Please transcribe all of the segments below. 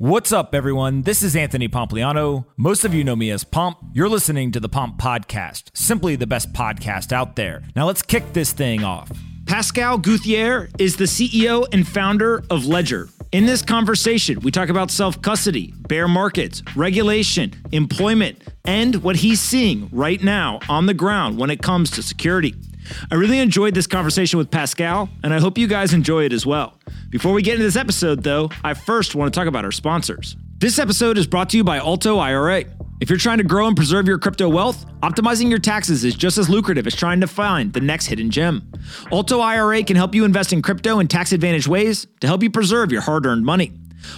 What's up, everyone? This is Anthony Pompliano. Most of you know me as Pomp. You're listening to the Pomp Podcast, simply the best podcast out there. Now let's kick this thing off. Pascal Gauthier is the CEO and founder of Ledger. In this conversation, we talk about self custody, bear markets, regulation, employment, and what he's seeing right now on the ground when it comes to security. I really enjoyed this conversation with Pascal, and I hope you guys enjoy it as well. Before we get into this episode, though, I first want to talk about our sponsors. This episode is brought to you by Alto IRA. If you're trying to grow and preserve your crypto wealth, optimizing your taxes is just as lucrative as trying to find the next hidden gem. Alto IRA can help you invest in crypto in tax advantage ways to help you preserve your hard earned money.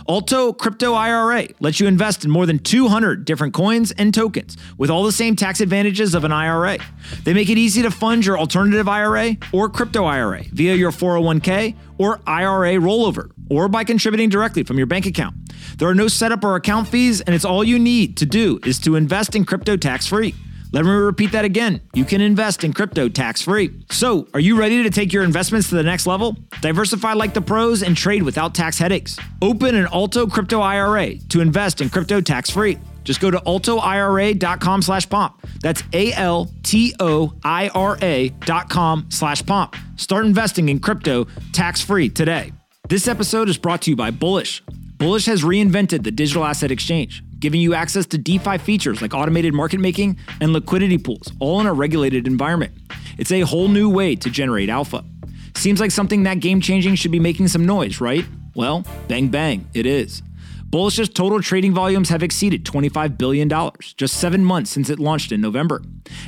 Alto Crypto IRA lets you invest in more than 200 different coins and tokens with all the same tax advantages of an IRA. They make it easy to fund your alternative IRA or crypto IRA via your 401k or IRA rollover or by contributing directly from your bank account. There are no setup or account fees, and it's all you need to do is to invest in crypto tax free. Let me repeat that again. You can invest in crypto tax free. So, are you ready to take your investments to the next level? Diversify like the pros and trade without tax headaches. Open an Alto Crypto IRA to invest in crypto tax free. Just go to altoira.com slash pomp. That's A-L-T-O-I-R-A dot com slash pomp. Start investing in crypto tax free today. This episode is brought to you by Bullish. Bullish has reinvented the digital asset exchange, giving you access to DeFi features like automated market making and liquidity pools, all in a regulated environment. It's a whole new way to generate alpha. Seems like something that game changing should be making some noise, right? Well, bang bang, it is. Bullish's total trading volumes have exceeded $25 billion, just seven months since it launched in November.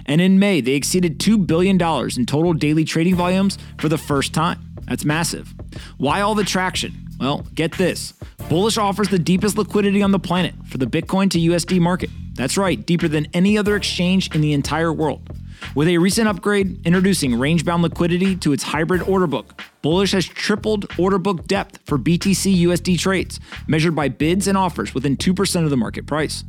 And in May, they exceeded $2 billion in total daily trading volumes for the first time. That's massive. Why all the traction? Well, get this Bullish offers the deepest liquidity on the planet for the Bitcoin to USD market. That's right, deeper than any other exchange in the entire world. With a recent upgrade introducing range bound liquidity to its hybrid order book, Bullish has tripled order book depth for BTC USD trades, measured by bids and offers within 2% of the market price.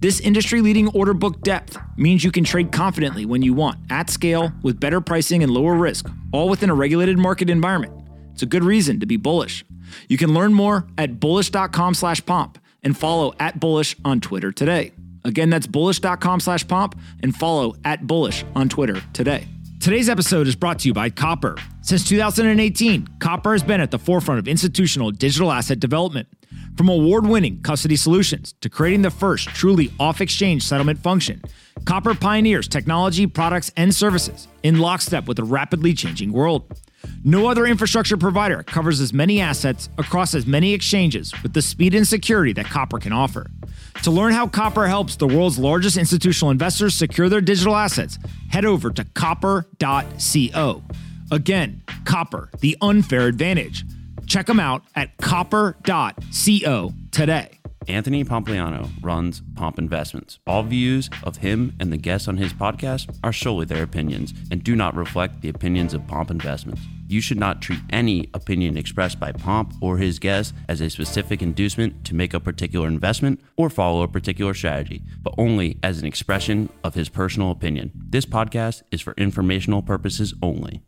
This industry leading order book depth means you can trade confidently when you want, at scale, with better pricing and lower risk, all within a regulated market environment. It's a good reason to be bullish. You can learn more at bullish.com slash pomp and follow at bullish on Twitter today. Again, that's bullish.com slash pomp and follow at bullish on Twitter today. Today's episode is brought to you by Copper. Since 2018, Copper has been at the forefront of institutional digital asset development. From award winning custody solutions to creating the first truly off exchange settlement function, Copper pioneers technology, products, and services in lockstep with a rapidly changing world. No other infrastructure provider covers as many assets across as many exchanges with the speed and security that Copper can offer. To learn how Copper helps the world's largest institutional investors secure their digital assets, head over to copper.co. Again, Copper, the unfair advantage. Check them out at copper.co today. Anthony Pompliano runs Pomp Investments. All views of him and the guests on his podcast are solely their opinions and do not reflect the opinions of Pomp Investments. You should not treat any opinion expressed by Pomp or his guests as a specific inducement to make a particular investment or follow a particular strategy, but only as an expression of his personal opinion. This podcast is for informational purposes only.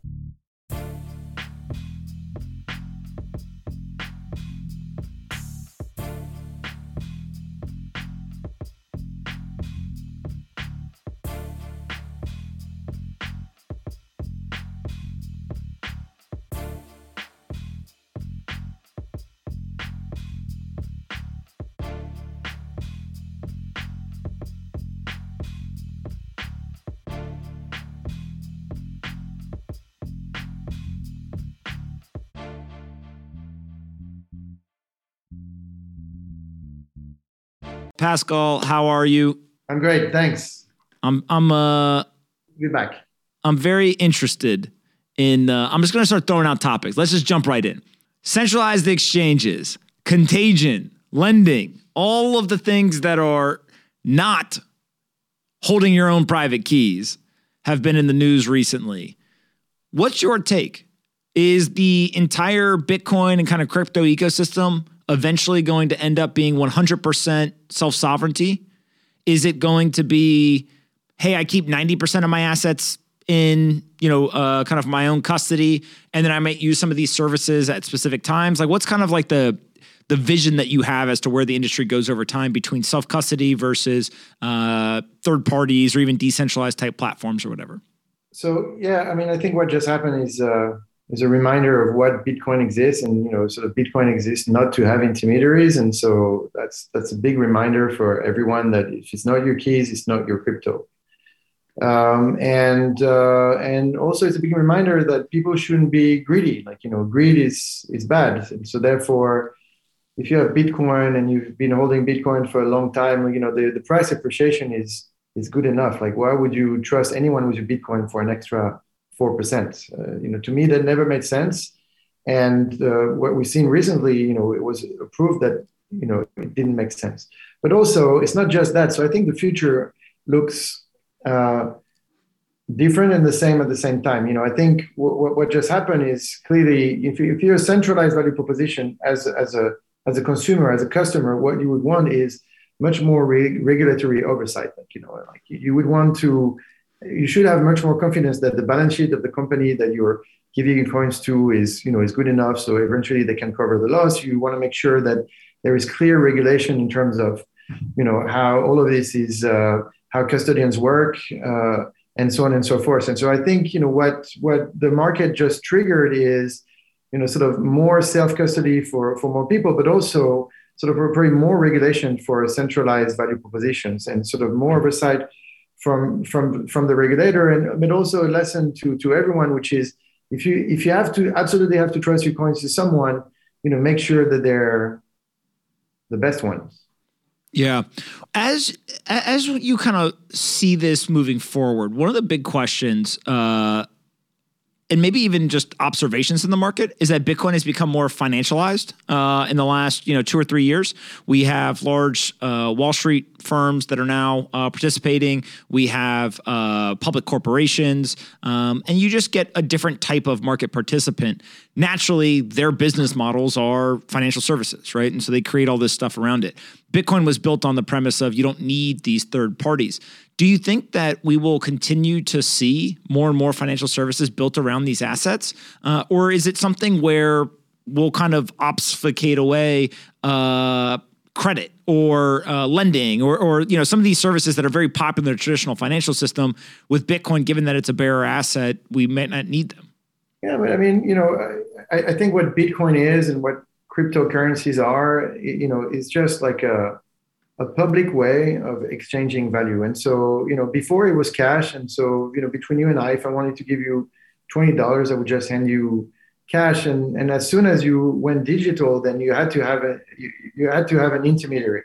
Pascal, how are you? I'm great, thanks. I'm I'm uh Good back. I'm very interested in uh, I'm just going to start throwing out topics. Let's just jump right in. Centralized exchanges, contagion, lending, all of the things that are not holding your own private keys have been in the news recently. What's your take? Is the entire Bitcoin and kind of crypto ecosystem eventually going to end up being 100% self sovereignty? Is it going to be, hey, I keep 90% of my assets in, you know, uh, kind of my own custody, and then I might use some of these services at specific times? Like, what's kind of like the the vision that you have as to where the industry goes over time between self custody versus uh, third parties or even decentralized type platforms or whatever. So yeah, I mean, I think what just happened is uh, is a reminder of what Bitcoin exists, and you know, sort of Bitcoin exists not to have intermediaries, and so that's that's a big reminder for everyone that if it's not your keys, it's not your crypto. Um, and uh, and also it's a big reminder that people shouldn't be greedy. Like you know, greed is is bad. And so therefore, if you have Bitcoin and you've been holding Bitcoin for a long time, you know the, the price appreciation is is good enough. Like why would you trust anyone with your Bitcoin for an extra four percent? Uh, you know, to me that never made sense. And uh, what we've seen recently, you know, it was proof that you know it didn't make sense. But also, it's not just that. So I think the future looks uh, different and the same at the same time. You know, I think w- what just happened is clearly if, you, if you're a centralized value proposition as, as a as a consumer, as a customer, what you would want is much more re- regulatory oversight. Like you know, like you would want to, you should have much more confidence that the balance sheet of the company that you're giving coins to is you know is good enough, so eventually they can cover the loss. You want to make sure that there is clear regulation in terms of you know how all of this is. Uh, how custodians work, uh, and so on and so forth. And so I think you know what what the market just triggered is you know sort of more self custody for for more people, but also sort of very more regulation for centralized value propositions and sort of more oversight from from from the regulator, and but also a lesson to to everyone, which is if you if you have to absolutely have to trust your coins to someone, you know, make sure that they're the best ones. Yeah. As as you kind of see this moving forward, one of the big questions uh, and maybe even just observations in the market is that Bitcoin has become more financialized uh, in the last you know two or three years. We have large uh, Wall Street firms that are now uh, participating. We have uh, public corporations, um, and you just get a different type of market participant. Naturally, their business models are financial services, right? And so they create all this stuff around it. Bitcoin was built on the premise of you don't need these third parties. Do you think that we will continue to see more and more financial services built around these assets? Uh, or is it something where we'll kind of obfuscate away uh, credit or uh, lending or, or you know some of these services that are very popular in the traditional financial system with Bitcoin, given that it's a bearer asset, we might not need them. Yeah, but I mean, you know, I, I think what Bitcoin is and what cryptocurrencies are, you know, it's just like a a public way of exchanging value. And so, you know, before it was cash. And so, you know, between you and I, if I wanted to give you $20, I would just hand you cash. And, and as soon as you went digital, then you had to have a, you, you had to have an intermediary.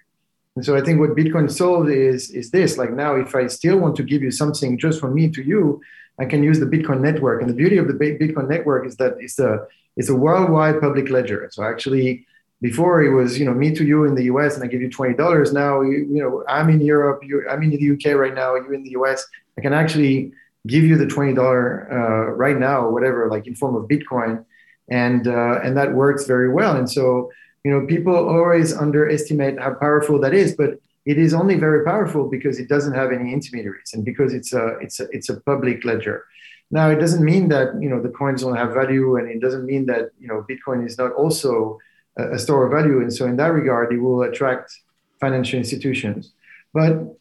And so I think what Bitcoin solved is, is this, like now, if I still want to give you something just from me to you, I can use the Bitcoin network. And the beauty of the Bitcoin network is that it's a, it's a worldwide public ledger. So actually before it was you know me to you in the us and i give you $20 now you, you know i'm in europe i'm in the uk right now you're in the us i can actually give you the $20 uh, right now whatever like in form of bitcoin. And uh, and that works very well. And so you know people always underestimate how powerful that is but it is only very powerful because it doesn't have any intermediaries and because it's a it's a it's a public ledger now it doesn't mean that you know the coins don't have value and it doesn't mean that you know bitcoin is not also a store of value. And so, in that regard, it will attract financial institutions. But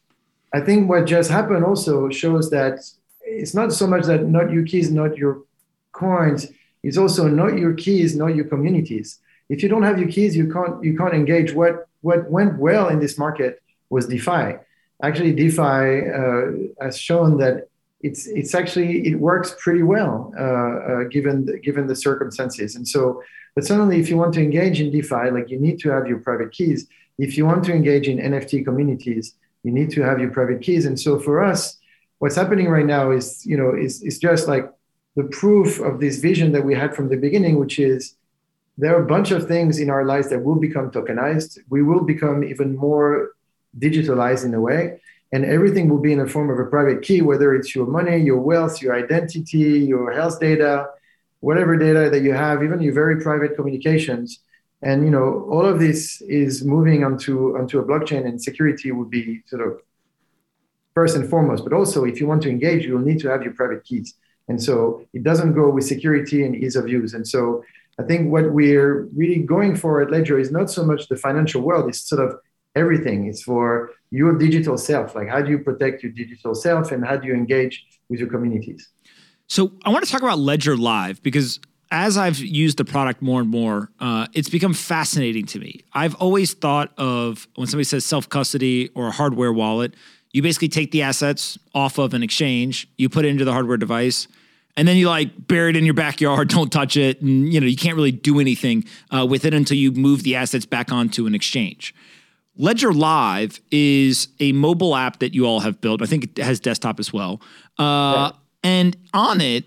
I think what just happened also shows that it's not so much that not your keys, not your coins. It's also not your keys, not your communities. If you don't have your keys, you can't you can't engage. What what went well in this market was DeFi. Actually, DeFi uh, has shown that it's it's actually it works pretty well uh, uh, given the, given the circumstances. And so but suddenly, if you want to engage in DeFi, like you need to have your private keys. If you want to engage in NFT communities, you need to have your private keys. And so for us, what's happening right now is, you know, is, is just like the proof of this vision that we had from the beginning, which is there are a bunch of things in our lives that will become tokenized. We will become even more digitalized in a way. And everything will be in the form of a private key, whether it's your money, your wealth, your identity, your health data, whatever data that you have, even your very private communications. And you know, all of this is moving onto onto a blockchain, and security would be sort of first and foremost. But also, if you want to engage, you'll need to have your private keys. And so it doesn't go with security and ease of use. And so I think what we're really going for at Ledger is not so much the financial world, it's sort of everything. It's for your digital self. Like, how do you protect your digital self and how do you engage with your communities? So, I want to talk about Ledger Live because as I've used the product more and more, uh, it's become fascinating to me. I've always thought of when somebody says self custody or a hardware wallet, you basically take the assets off of an exchange, you put it into the hardware device, and then you like bury it in your backyard, don't touch it, and you know you can't really do anything uh, with it until you move the assets back onto an exchange. Ledger Live is a mobile app that you all have built. I think it has desktop as well, uh, and on it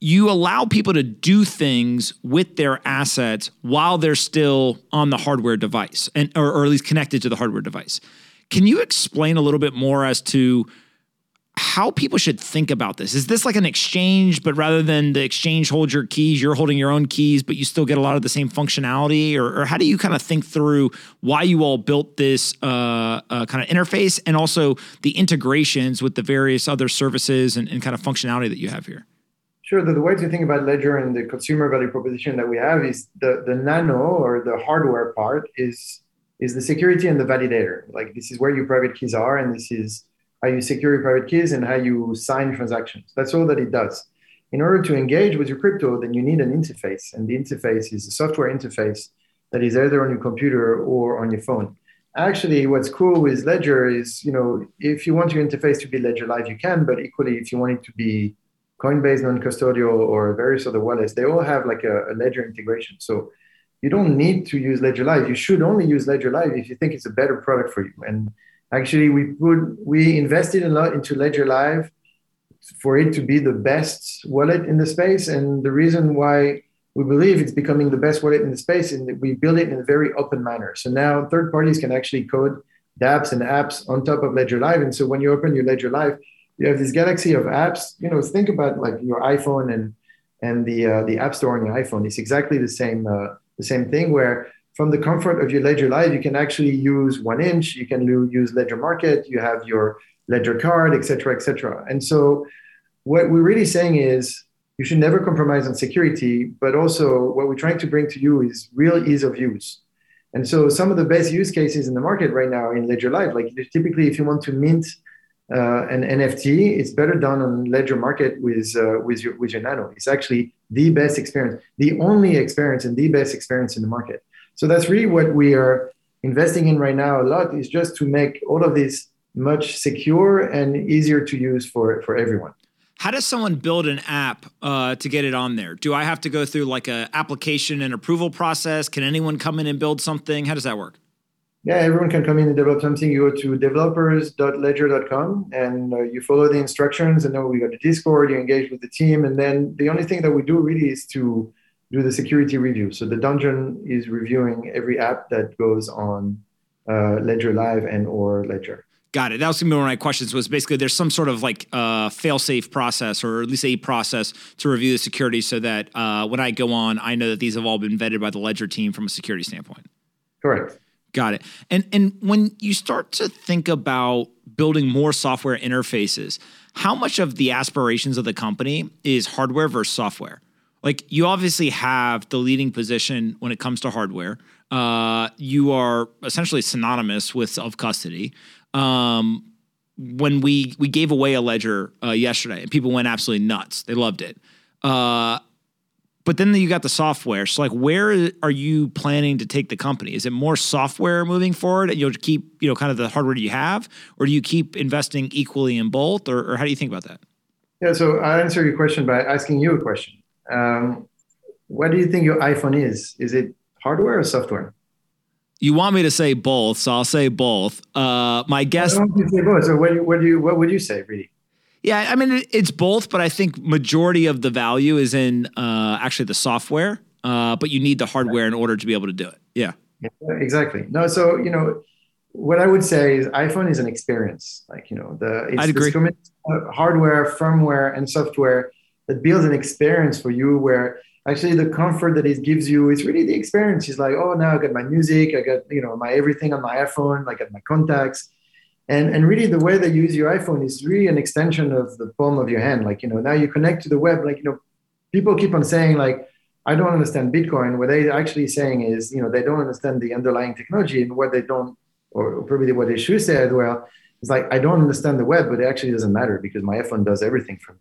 you allow people to do things with their assets while they're still on the hardware device and or, or at least connected to the hardware device. Can you explain a little bit more as to how people should think about this. Is this like an exchange, but rather than the exchange holds your keys, you're holding your own keys, but you still get a lot of the same functionality? Or, or how do you kind of think through why you all built this uh, uh, kind of interface and also the integrations with the various other services and, and kind of functionality that you have here? Sure. The, the, way to think about Ledger and the consumer value proposition that we have is the, the nano or the hardware part is is the security and the validator. Like this is where your private keys are, and this is how you secure your private keys and how you sign transactions. That's all that it does. In order to engage with your crypto, then you need an interface, and the interface is a software interface that is either on your computer or on your phone. Actually, what's cool with Ledger is, you know, if you want your interface to be Ledger Live, you can, but equally, if you want it to be Coinbase non-custodial or various other wallets, they all have like a, a Ledger integration. So you don't need to use Ledger Live. You should only use Ledger Live if you think it's a better product for you. And actually, we put we invested a lot into Ledger Live for it to be the best wallet in the space. And the reason why we believe it's becoming the best wallet in the space is that we build it in a very open manner. So now third parties can actually code dApps and apps on top of Ledger Live. And so when you open your Ledger Live, you have this galaxy of apps. You know, think about like your iPhone and and the uh, the App Store on your iPhone. It's exactly the same. Uh, the same thing where from the comfort of your Ledger Live, you can actually use 1inch, you can use Ledger Market, you have your Ledger card, et cetera, et cetera. And so what we're really saying is you should never compromise on security, but also what we're trying to bring to you is real ease of use. And so some of the best use cases in the market right now in Ledger Live, like typically if you want to mint uh, an NFT, it's better done on Ledger Market with uh, with your with your Nano. It's actually the best experience, the only experience, and the best experience in the market. So that's really what we are investing in right now. A lot is just to make all of this much secure and easier to use for for everyone. How does someone build an app uh, to get it on there? Do I have to go through like a application and approval process? Can anyone come in and build something? How does that work? yeah, everyone can come in and develop something. You go to developers.ledger.com and uh, you follow the instructions. And then we go to Discord, you engage with the team. And then the only thing that we do really is to do the security review. So the Donjon is reviewing every app that goes on uh, Ledger Live and or Ledger. Got it. That was gonna be one of my questions. Was basically there's some sort of like uh, fail-safe process, or at least a process to review the security, so that uh, when I go on, I know that these have all been vetted by the Ledger team from a security standpoint. Correct. Got it. And and when you start to think about building more software interfaces, how much of the aspirations of the company is hardware versus software? Like you obviously have the leading position when it comes to hardware. Uh, you are essentially synonymous with self custody. Um, when we we gave away a ledger uh, yesterday, and people went absolutely nuts. They loved it. Uh, but then you got the software. So like, where are you planning to take the company? Is it more software moving forward, and you'll keep you know kind of the hardware you have, or do you keep investing equally in both, or, or how do you think about that? Yeah, so I'll answer your question by asking you a question. Um, what do you think your iPhone is? Is it hardware or software? You want me to say both, so I'll say both. Uh, my guess. I want you to say both. So what, what do you what would you say, really? Yeah, I mean it's both, but I think majority of the value is in uh, actually the software, uh, but you need the hardware in order to be able to do it. Yeah. yeah. Exactly. No, so you know what I would say is iPhone is an experience. Like you know the it's I'd agree. hardware, firmware, and software that builds an experience for you where actually the comfort that it gives you is really the experience. It's like, oh, now I got my music, I got you know my everything on my iPhone, I got my contacts and, and really the way that you use your iphone is really an extension of the palm of your hand like you know now you connect to the web like you know people keep on saying like I don't understand Bitcoin. What they're actually saying is, you know, they don't understand the underlying technology and what they don't, or probably what they should say as well, is like, I don't understand the web, but it actually doesn't matter because my iPhone does everything for me.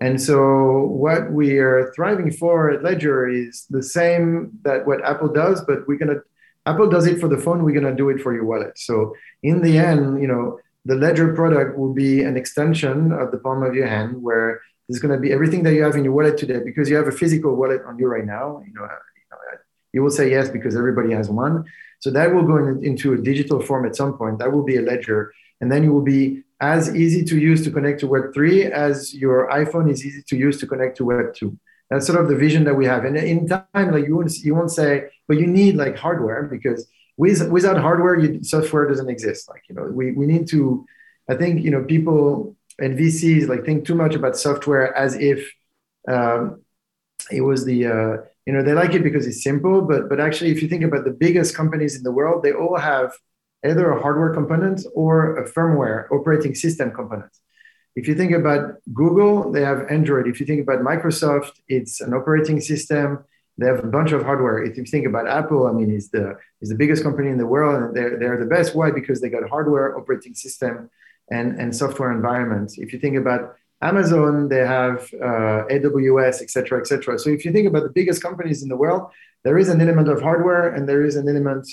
And so what we are thriving for at Ledger is the same that what Apple does, but we're gonna Apple does it for the phone, we're gonna do it for your wallet. So in the end, you know, the Ledger product will be an extension of the palm of your hand where there's to be everything that you have in your wallet today because you have a physical wallet on you right now. You know, you, will say yes because everybody has one. So that will go in, into a digital form at some point. That will be a ledger, and then you will be as easy to use to connect to Web three as your iPhone is easy to use to connect to Web two. That's sort of the vision that we have. And in time, like you won't you won't say, but you need like hardware because with, without hardware, you, software doesn't exist. Like you know, we we need to. I think you know people and VCs like think too much about software as if um, it was the uh, you know they like it because it's simple, but but actually if you think about the biggest companies in the world, they all have either a hardware component or a firmware operating system component. If you think about Google, they have Android. If you think about Microsoft, it's an operating system. They have a bunch of hardware. If you think about Apple, I mean, it's the it's the biggest company in the world, and they're they're the best. Why? Because they got hardware, operating system, and, and software environments. If you think about Amazon, they have uh, AWS, et cetera, et cetera. So if you think about the biggest companies in the world, there is an element of hardware and there is an element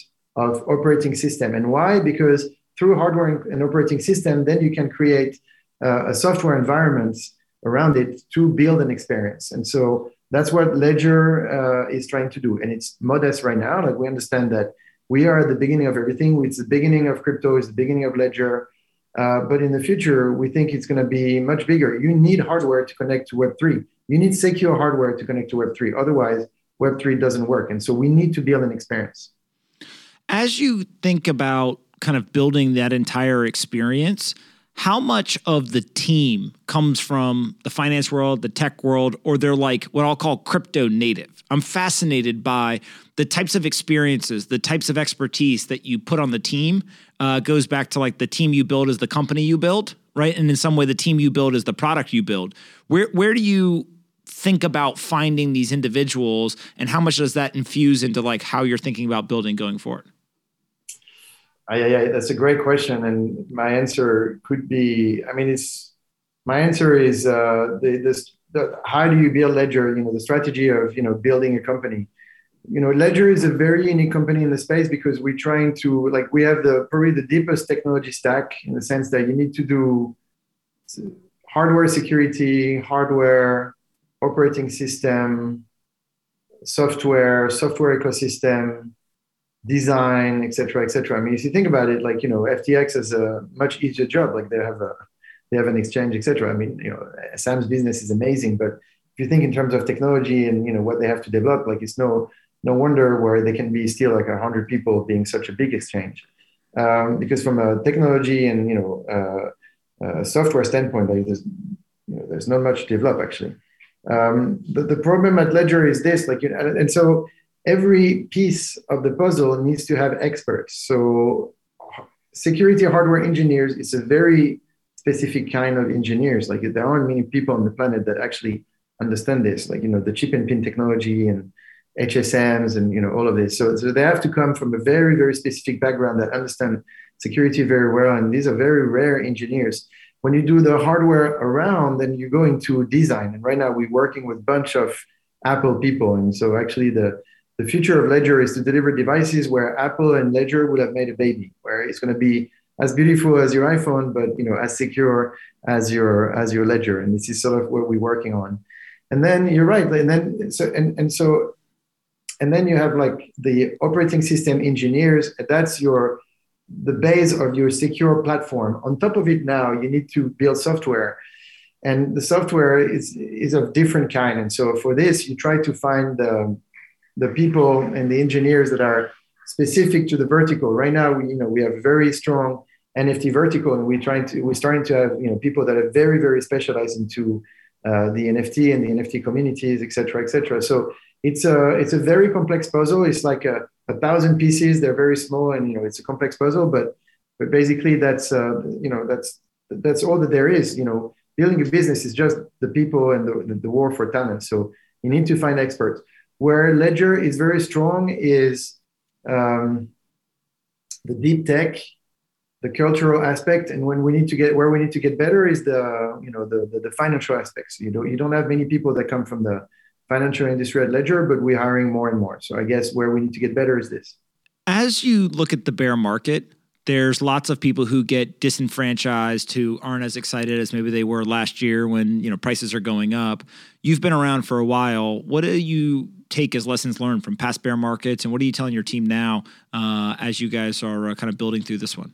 of operating system. And why? Because through hardware and operating system, then you can create uh, a software environment around it to build an experience. And so that's what Ledger uh, is trying to do. And it's modest right now. Like we understand that we are at the beginning of everything. It's the beginning of crypto, it's the beginning of Ledger. Uh, but in the future, we think it's going to be much bigger. You need hardware to connect to Web3. You need secure hardware to connect to Web3. Otherwise, Web3 doesn't work. And so we need to build an experience. As you think about kind of building that entire experience, how much of the team comes from the finance world, the tech world, or they're like what I'll call crypto native? I'm fascinated by the types of experiences, the types of expertise that you put on the team. Uh, goes back to like the team you build is the company you build, right? And in some way, the team you build is the product you build. Where where do you think about finding these individuals, and how much does that infuse into like how you're thinking about building going forward? Yeah, yeah, that's a great question, and my answer could be. I mean, it's my answer is uh, the, this. The, how do you build Ledger? You know, the strategy of you know building a company. You know, Ledger is a very unique company in the space because we're trying to like we have the probably the deepest technology stack in the sense that you need to do hardware security, hardware operating system, software, software ecosystem, design, etc., etc. I mean, if you think about it, like you know, FTX is a much easier job. Like they have a they have an exchange, etc. I mean, you know, Sam's business is amazing, but if you think in terms of technology and you know what they have to develop, like it's no no wonder where they can be still like a hundred people being such a big exchange. Um, because from a technology and you know uh, uh, software standpoint, like there's you know, there's not much to develop actually. Um, the, the problem at Ledger is this, like, you know, and so every piece of the puzzle needs to have experts. So security hardware engineers is a very specific kind of engineers. Like there aren't many people on the planet that actually understand this, like, you know, the chip and pin technology and HSMs and, you know, all of this. So, so they have to come from a very, very specific background that understand security very well. And these are very rare engineers. When you do the hardware around, then you go into design. And right now we're working with a bunch of Apple people. And so actually the, the future of Ledger is to deliver devices where Apple and Ledger would have made a baby, where it's going to be as beautiful as your iPhone, but you know as secure as your as your Ledger. And this is sort of what we're working on. And then you're right. And then so and, and so and then you have like the operating system engineers. That's your the base of your secure platform. On top of it, now you need to build software and the software is is of different kind and so for this you try to find the the people and the engineers that are specific to the vertical. Right now, we you know we have very strong NFT vertical, and we're trying to we're starting to have you know people that are very very specialized into uh, the NFT and the NFT communities, et cetera, et cetera. So it's a it's a very complex puzzle. It's like a, a thousand pieces. They're very small, and you know it's a complex puzzle. But but basically, that's uh, you know that's that's all that there is. You know, building a business is just the people and the, the war for talent. So you need to find experts Where Ledger is very strong is um, the deep tech, the cultural aspect, and when we need to get where we need to get better is the you know the the, the financial aspects. You don't you don't have many people that come from the financial industry at Ledger, but we're hiring more and more. So I guess where we need to get better is this. As you look at the bear market, there's lots of people who get disenfranchised who aren't as excited as maybe they were last year when you know prices are going up you've been around for a while what do you take as lessons learned from past bear markets? And what are you telling your team now uh, as you guys are uh, kind of building through this one?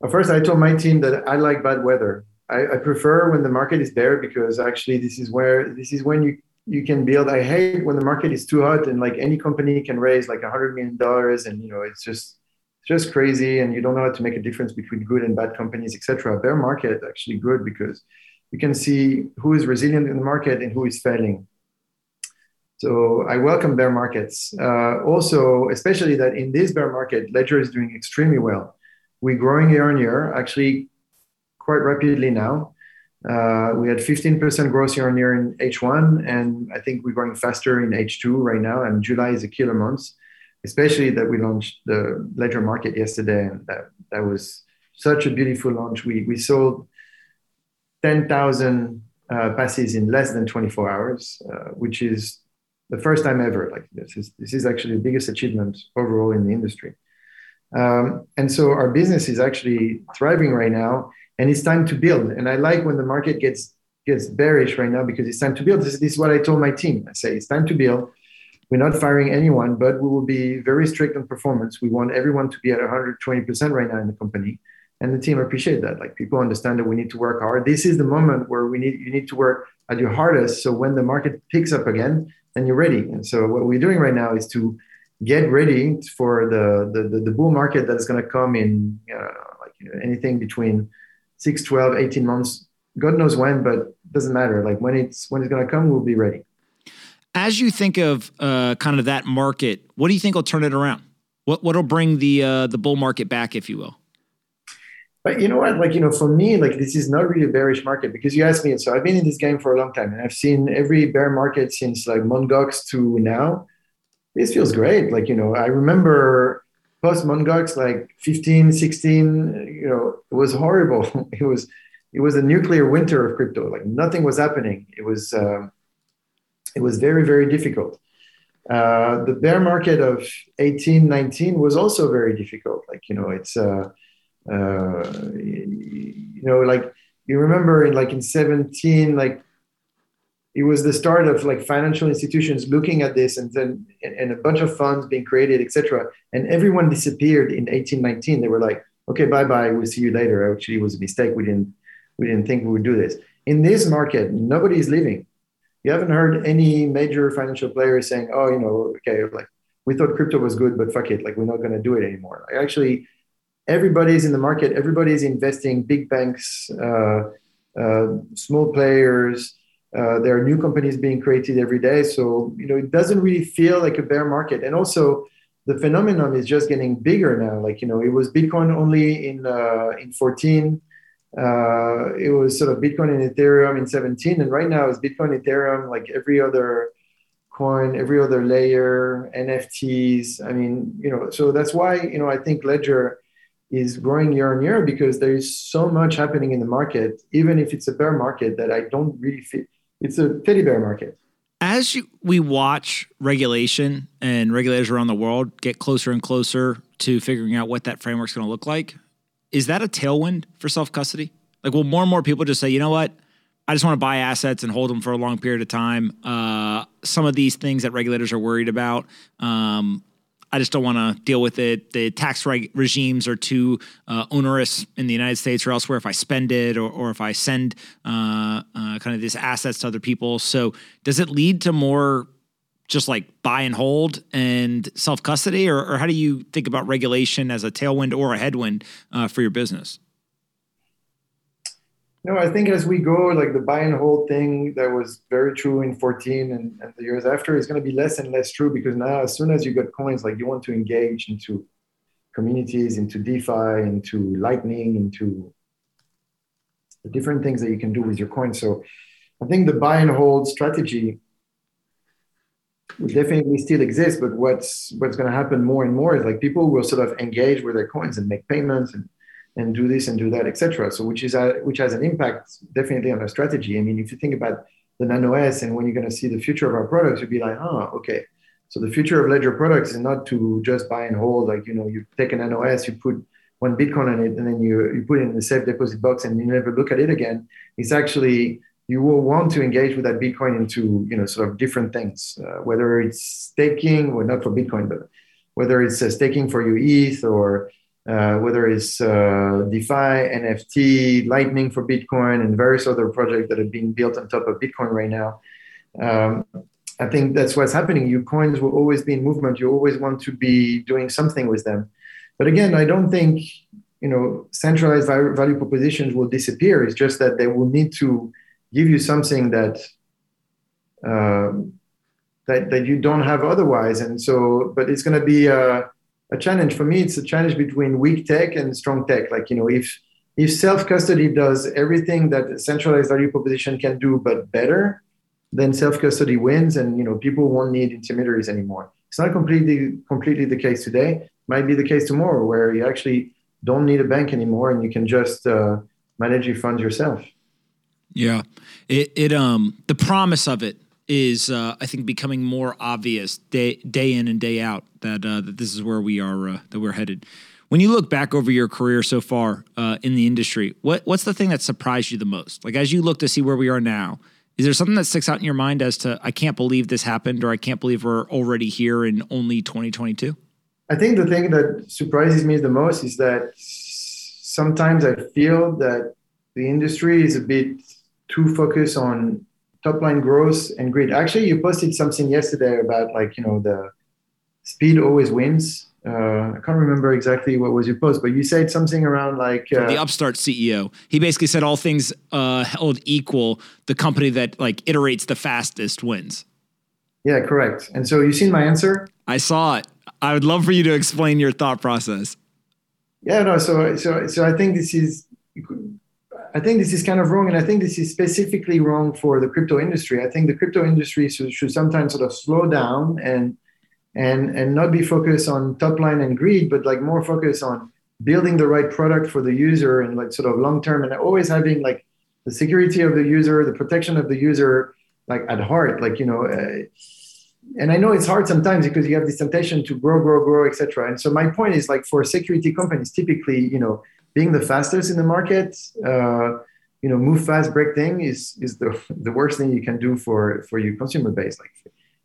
Well, first i told my team that i like bad weather. I, I prefer when the market is there because actually this is where this is when you you can build. I hate when the market is too hot and like any company can raise like a hundred million dollars and you know it's just just crazy and you don't know how to make a difference between good and bad companies etc bear market actually good because you can see who is resilient in the market and who is failing so i welcome bear markets. Uh, also especially that in this bear market ledger is doing extremely well. We're growing year on year actually quite rapidly now. Uh, we had 15% growth year on year in h1 and i think we're growing faster in h2 right now and july is a killer month especially that we launched the Ledger Market yesterday, and that that was such a beautiful launch. We we sold ten thousand uh, passes in less than twenty four hours, uh, which is the first time ever. Like this is this is actually the biggest achievement overall in the industry. Um, and so our business is actually thriving right now, and it's time to build. And I like when the market gets gets bearish right now because it's time to build. This, this is what I told my team. I say it's time to build we're not firing anyone, but we will be very strict on performance. We want everyone to be at 120% right now in the company. And the team appreciate that. Like people understand that we need to work hard. This is the moment where we need you need to work at your hardest. So when the market picks up again, then you're ready. And so what we're doing right now is to get ready for the the, the, the bull market that's going to come in uh, like you know, anything between 6 12 18 months god knows when but doesn't matter like when it's when it's going to come we'll be ready as you think of uh, kind of that market, what do you think will turn it around? What what'll bring the uh, the bull market back, if you will? But you know what? Like you know, for me, like this is not really a bearish market because you asked me. So I've been in this game for a long time, and I've seen every bear market since like Mt. Gox to now. This feels great. Like you know, I remember post Mt. Gox, like 15, 16. You know, it was horrible. it was it was a nuclear winter of crypto. Like nothing was happening. It was. Um, it was very, very difficult. Uh, the bear market of 18, 19 was also very difficult. Like, you know, it's, uh, uh, you know, like you remember in like in 17, like it was the start of like financial institutions looking at this and then and a bunch of funds being created, etc. And everyone disappeared in 18, 19. They were like, okay, bye bye, we'll see you later. Actually, it was a mistake. We didn't we didn't think we would do this. In this market, nobody is leaving you haven't heard any major financial players saying, "Oh, you know, okay, like we thought crypto was good, but fuck it, like we're not going to do it anymore." Like, actually, everybody's in the market. Everybody's investing. Big banks, uh, uh, small players. Uh, there are new companies being created every day. So you know, it doesn't really feel like a bear market. And also, the phenomenon is just getting bigger now. Like you know, it was Bitcoin only in uh, in 14 uh, it was sort of Bitcoin and Ethereum in 17, and right now it's Bitcoin, Ethereum, like every other coin, every other layer, NFTs. I mean, you know, so that's why you know I think Ledger is growing year on year because there is so much happening in the market, even if it's a bear market that I don't really feel it's a teddy bear market. As you, we watch regulation and regulators around the world get closer and closer to figuring out what that framework's going to look like, is that a tailwind for self custody? Like, will more and more people just say, you know what? I just want to buy assets and hold them for a long period of time. Uh, some of these things that regulators are worried about, um, I just don't want to deal with it. The tax reg- regimes are too uh, onerous in the United States or elsewhere if I spend it or, or if I send uh, uh kind of these assets to other people. So, does it lead to more just like buy and hold and self custody, or, or, how do you think about regulation as a tailwind or a headwind uh, for your business? No, I think as we go, like the buy and hold thing that was very true in 14 and, and the years after is going to be less and less true because now, as soon as you get coins, like you want to engage into communities, into DeFi, into Lightning, into the different things that you can do with your coins. So I think the buy and hold strategy definitely still exists, but what's what's going to happen more and more is like people will sort of engage with their coins and make payments and and do this and do that, etc. So which is a, which has an impact definitely on our strategy. I mean, if you think about the Nano S and when you're going to see the future of our products, you'd be like, oh, okay. So the future of Ledger products is not to just buy and hold. Like you know, you take an Nano S, you put one Bitcoin on it, and then you you put it in the safe deposit box, and you never look at it again. It's actually you will want to engage with that Bitcoin into you know sort of different things, uh, whether it's staking or not for Bitcoin, but whether it's uh, staking for your ETH or uh, whether it's uh, DeFi, NFT, Lightning for Bitcoin, and various other projects that are being built on top of Bitcoin right now. Um, I think that's what's happening. Your coins will always be in movement. You always want to be doing something with them. But again, I don't think you know centralized value propositions will disappear. It's just that they will need to give you something that um, that that you don't have otherwise. And so, but it's going to be a, a challenge for me. It's a challenge between weak tech and strong tech. Like you know, if if self custody does everything that centralized value proposition can do, but better, then self custody wins, and you know people won't need intermediaries anymore. It's not completely completely the case today. Might be the case tomorrow, where you actually don't need a bank anymore, and you can just uh, manage your funds yourself. Yeah, it it um the promise of it is uh, I think becoming more obvious day day in and day out that uh, that this is where we are uh, that we're headed. When you look back over your career so far uh, in the industry, what what's the thing that surprised you the most? Like as you look to see where we are now, is there something that sticks out in your mind as to I can't believe this happened or I can't believe we're already here in only 2022? I think the thing that surprises me the most is that sometimes I feel that the industry is a bit too focused on top line growth and grit. Actually, you posted something yesterday about like, you know, the speed always wins. Uh, I can't remember exactly what was your post, but you said something around like uh, the Upstart CEO. He basically said all things uh, held equal, the company that like iterates the fastest wins. Yeah, correct. And so you seen my answer? I saw it. I would love for you to explain your thought process. Yeah, no. So, so, so I think this is I think this is kind of wrong, and I think this is specifically wrong for the crypto industry. I think the crypto industry should, should sometimes sort of slow down and and and not be focused on top line and greed, but like more focus on building the right product for the user and like sort of long term, and always having like the security of the user, the protection of the user, like at heart. Like you know. Uh, and I know it's hard sometimes because you have this temptation to grow, grow, grow, etc. And so my point is like for security companies, typically, you know, being the fastest in the market, uh, you know, move fast, break thing is is the the worst thing you can do for for your consumer base. Like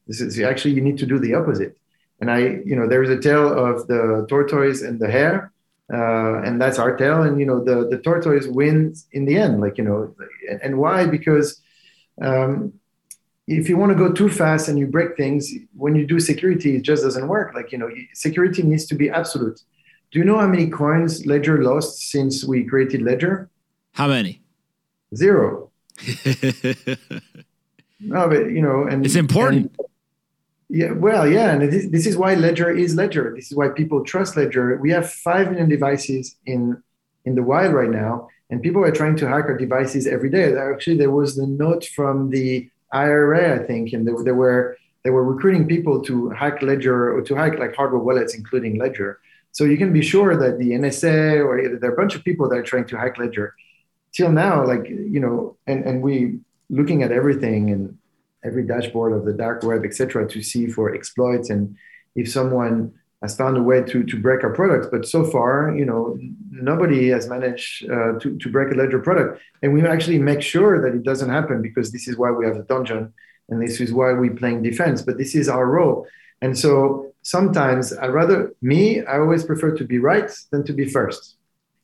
this is actually you need to do the opposite. And I, you know, there is a tale of the tortoise and the hare, uh, and that's our tale. And you know, the the tortoise wins in the end. Like you know, and why? Because um, if you want to go too fast and you break things, when you do security, it just doesn't work. Like you know, security needs to be absolute. Do you know how many coins Ledger lost since we created Ledger? How many? Zero. no, but you know, and it's important. And, yeah, well, yeah, and this, this is why Ledger is Ledger. This is why people trust Ledger. We have five million devices in in the wild right now, and people are trying to hack our devices every day. Actually, there was the note from the IRA, I think, and they were they were recruiting people to hack Ledger or to hack like hardware wallets, including Ledger. So you can be sure that the NSA or there are a bunch of people that are trying to hack Ledger. Till now, like you know, and and we looking at everything and every dashboard of the dark web, etc., to see for exploits and if someone has found a way to to break our products. But so far, you know, nobody has managed uh, to to break a Ledger product, and we actually make sure that it doesn't happen because this is why we have the Donjon and this is why we're playing defense. But this is our role, and so sometimes I rather me, I always prefer to be right than to be first.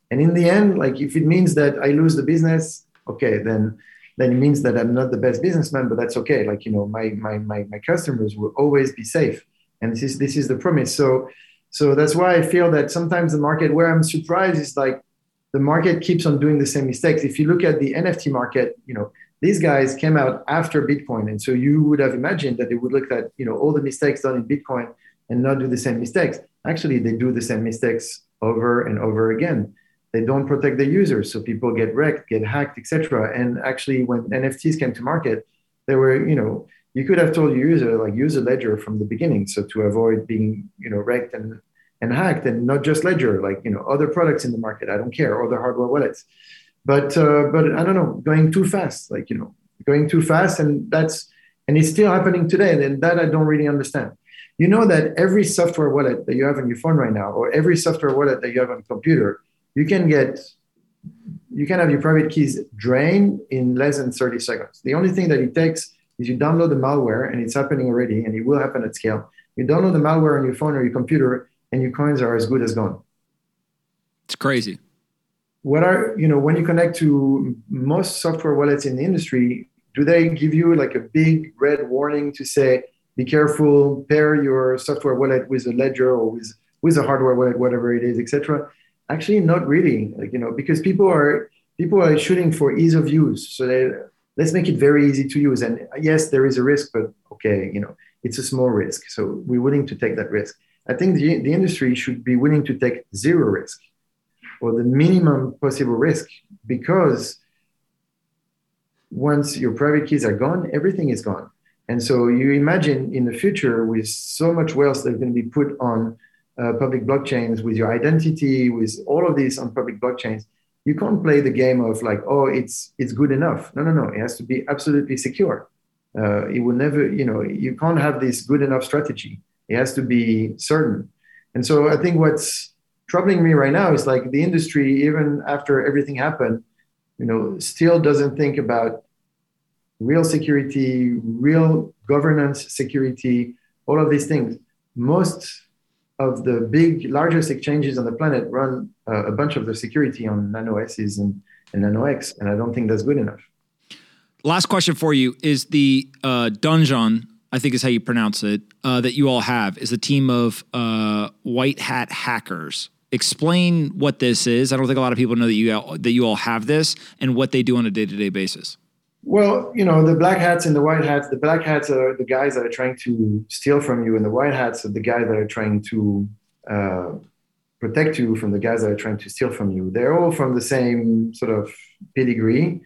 And in the end, like if it means that I lose the business, okay, then then it means that I'm not the best businessman, but that's okay. Like you know, my my my, my customers will always be safe, and this is this is the promise. So so that's why I feel that sometimes the market where I'm surprised is like the market keeps on doing the same mistakes. If you look at the NFT market, you know these guys came out after Bitcoin, and so you would have imagined that they would look at you know all the mistakes done in Bitcoin and not do the same mistakes. Actually, they do the same mistakes over and over again. They don't protect the users, so people get wrecked, get hacked, etc. And actually, when NFTs came to market, they were, you know, you could have told your user like use a ledger from the beginning, so to avoid being you know wrecked and and hacked, and not just ledger, like you know other products in the market. I don't care, other hardware wallets. But uh, but I don't know, going too fast, like you know, going too fast, and that's and it's still happening today. And that I don't really understand. You know that every software wallet that you have on your phone right now, or every software wallet that you have on a computer, you can get you can have your private keys drained in less than 30 seconds. The only thing that it takes is you download the malware, and it's happening already, and it will happen at scale. You download the malware on your phone or your computer, and your coins are as good as gone. It's crazy. What are you know when you connect to most software wallets in the industry? Do they give you like a big red warning to say, "Be careful, pair your software wallet with a ledger or with with a hardware wallet, whatever it is, etc." Actually, not really. Like you know, because people are people are shooting for ease of use, so they let's make it very easy to use. And yes, there is a risk, but okay, you know, it's a small risk. So we're willing to take that risk. I think the, the industry should be willing to take zero risk or the minimum possible risk because once your private keys are gone, everything is gone. And so you imagine in the future with so much wealth that's going to be put on uh, public blockchains with your identity, with all of this on public blockchains, you can't play the game of like, oh, it's it's good enough. No, no, no. It has to be absolutely secure. Uh, it will never, you know, you can't have this good enough strategy. It has to be certain. And so I think what's troubling me right now is like the industry, even after everything happened, you know, still doesn't think about real security, real governance security, all of these things. Most of the big, largest exchanges on the planet run uh, a bunch of the security on Nano S's and, and Nano X, and I don't think that's good enough. Last question for you is the uh, Donjon, I think is how you pronounce it, uh, that you all have, is a team of uh, white hat hackers. Explain what this is. I don't think a lot of people know that you all, that you all have this and what they do on a day to day basis. Well, you know, the black hats and the white hats, the black hats are the guys that are trying to steal from you, and the white hats are the guys that are trying to uh, protect you from the guys that are trying to steal from you. They're all from the same sort of pedigree,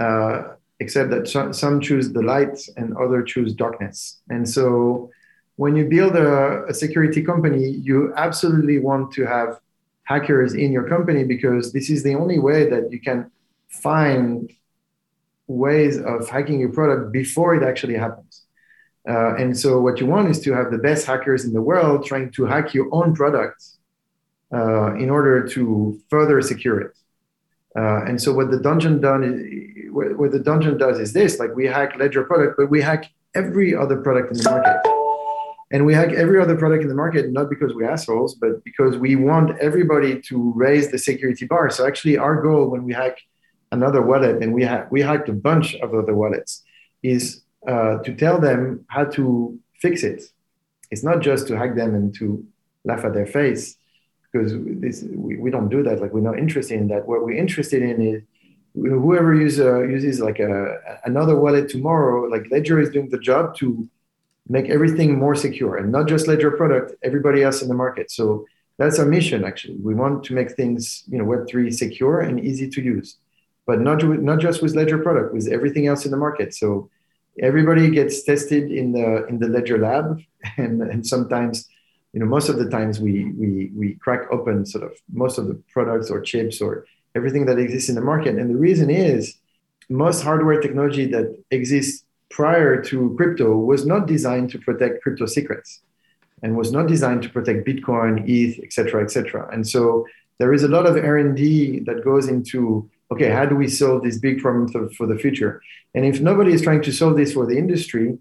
uh, except that some, some choose the light and other choose darkness. And so when you build a, a security company, you absolutely want to have hackers in your company because this is the only way that you can find ways of hacking your product before it actually happens. Uh, and so, what you want is to have the best hackers in the world trying to hack your own product uh, in order to further secure it. Uh, and so, what the Donjon done is, what, the Donjon does is this: like we hack Ledger product, but we hack every other product in the market. And we hack every other product in the market, not because we're assholes, but because we want everybody to raise the security bar. So actually, our goal when we hack another wallet, and we ha- we hacked a bunch of other wallets, is uh, to tell them how to fix it. It's not just to hack them and to laugh at their face, because this we, we don't do that. Like we're not interested in that. What we're interested in is whoever use, uh, uses like a, another wallet tomorrow. Like Ledger is doing the job to make everything more secure, and not just Ledger product, everybody else in the market. So that's our mission. Actually, we want to make things you know Web three secure and easy to use but not not just with Ledger product, with everything else in the market. So everybody gets tested in the in the Ledger lab, and and sometimes, you know, most of the times we we we crack open sort of most of the products or chips or everything that exists in the market. And the reason is most hardware technology that exists prior to crypto was not designed to protect crypto secrets and was not designed to protect Bitcoin, ETH, et cetera, et cetera. And so there is a lot of R&D that goes into okay, how do we solve this big problem for, for the future? And if nobody is trying to solve this for the industry,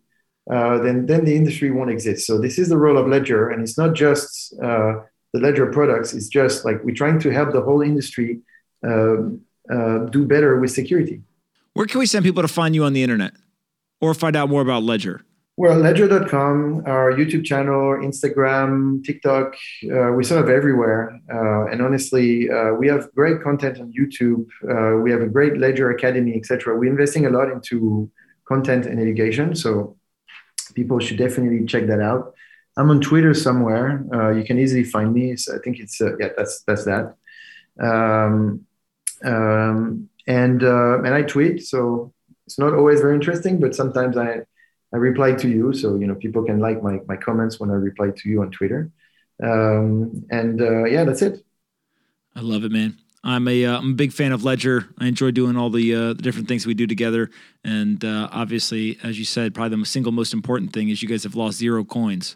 uh, then then the industry won't exist. So this is the role of Ledger, and it's not just uh, the Ledger products. It's just like we're trying to help the whole industry uh, uh do better with security. Where can we send people to find you on the internet, or find out more about Ledger? Well, ledger.com, our YouTube channel, Instagram, TikTok, uh, we sort of everywhere. Uh, and honestly, uh, we have great content on YouTube. Uh, we have a great Ledger Academy, etc. We're investing a lot into content and education, so people should definitely check that out. I'm on Twitter somewhere. Uh, you can easily find me. So I think it's uh, yeah, that's that's that. Um, um, and and I tweet, so it's not always very interesting, but sometimes I I reply to you, so you know people can like my my comments when I reply to you on Twitter. Um, and uh, yeah, that's it. I love it, man. I'm a am uh, a big fan of Ledger. I enjoy doing all the, uh, the different things we do together, and uh, obviously, as you said, probably the single most important thing is you guys have lost zero coins.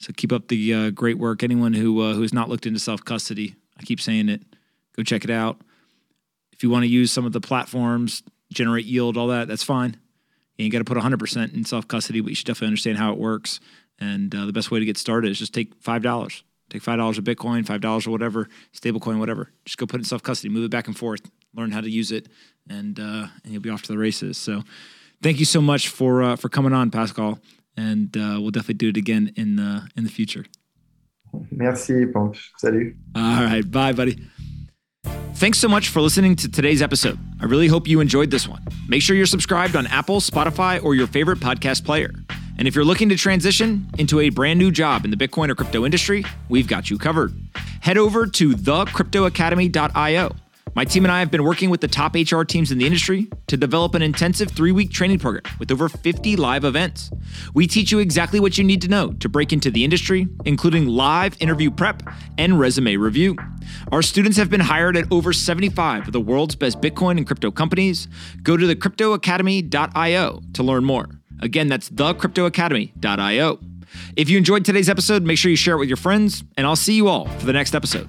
So keep up the uh, great work. Anyone who uh, who has not looked into self custody, I keep saying it. Go check it out. If you want to use some of the platforms, generate yield, all that, that's fine. You ain't got to put 100% in self custody, but you should definitely understand how it works. And uh, the best way to get started is just take five dollars. Take five dollars of Bitcoin, five dollars or whatever, stablecoin, whatever. Just go put it in self custody, move it back and forth, learn how to use it, and uh, and you'll be off to the races. So, thank you so much for uh, for coming on, Pascal, and uh, we'll definitely do it again in the in the future. Merci, Pomp. Salut. All right, bye, buddy. Thanks so much for listening to today's episode. I really hope you enjoyed this one. Make sure you're subscribed on Apple, Spotify, or your favorite podcast player. And if you're looking to transition into a brand new job in the Bitcoin or crypto industry, we've got you covered. Head over to thecryptoacademy.io. My team and I have been working with the top HR teams in the industry to develop an intensive three week training program with over 50 live events. We teach you exactly what you need to know to break into the industry, including live interview prep and resume review. Our students have been hired at over 75 of the world's best Bitcoin and crypto companies. Go to thecryptoacademy.io to learn more. Again, that's thecryptoacademy.io. If you enjoyed today's episode, make sure you share it with your friends, and I'll see you all for the next episode.